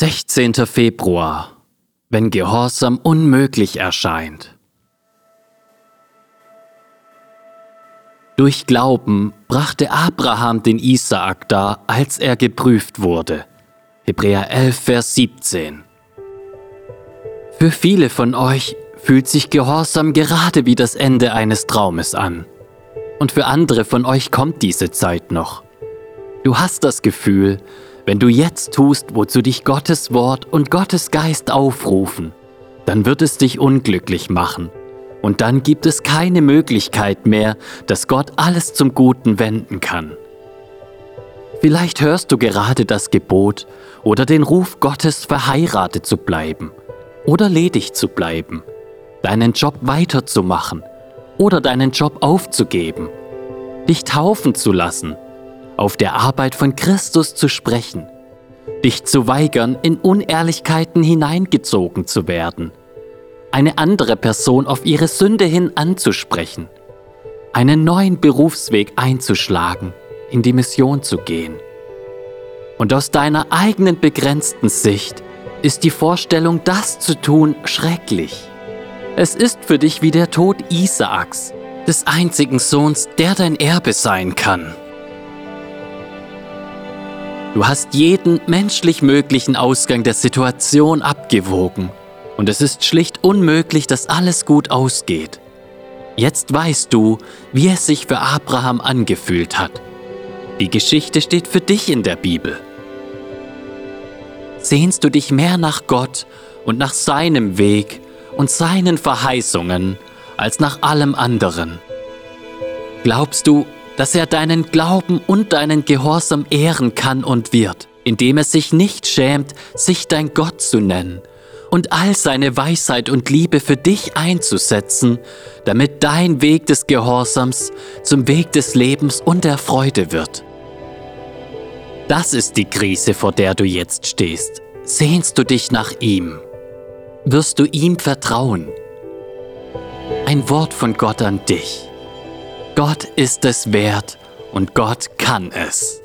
16. Februar, wenn Gehorsam unmöglich erscheint. Durch Glauben brachte Abraham den Isaak dar, als er geprüft wurde. Hebräer 11, Vers 17. Für viele von euch fühlt sich Gehorsam gerade wie das Ende eines Traumes an. Und für andere von euch kommt diese Zeit noch. Du hast das Gefühl, wenn du jetzt tust, wozu dich Gottes Wort und Gottes Geist aufrufen, dann wird es dich unglücklich machen. Und dann gibt es keine Möglichkeit mehr, dass Gott alles zum Guten wenden kann. Vielleicht hörst du gerade das Gebot oder den Ruf Gottes, verheiratet zu bleiben oder ledig zu bleiben, deinen Job weiterzumachen oder deinen Job aufzugeben, dich taufen zu lassen auf der Arbeit von Christus zu sprechen, dich zu weigern, in Unehrlichkeiten hineingezogen zu werden, eine andere Person auf ihre Sünde hin anzusprechen, einen neuen Berufsweg einzuschlagen, in die Mission zu gehen. Und aus deiner eigenen begrenzten Sicht ist die Vorstellung, das zu tun, schrecklich. Es ist für dich wie der Tod Isaaks, des einzigen Sohns, der dein Erbe sein kann. Du hast jeden menschlich möglichen Ausgang der Situation abgewogen und es ist schlicht unmöglich, dass alles gut ausgeht. Jetzt weißt du, wie es sich für Abraham angefühlt hat. Die Geschichte steht für dich in der Bibel. Sehnst du dich mehr nach Gott und nach seinem Weg und seinen Verheißungen als nach allem anderen? Glaubst du, dass er deinen Glauben und deinen Gehorsam ehren kann und wird, indem er sich nicht schämt, sich dein Gott zu nennen und all seine Weisheit und Liebe für dich einzusetzen, damit dein Weg des Gehorsams zum Weg des Lebens und der Freude wird. Das ist die Krise, vor der du jetzt stehst. Sehnst du dich nach ihm? Wirst du ihm vertrauen? Ein Wort von Gott an dich. Gott ist es wert und Gott kann es.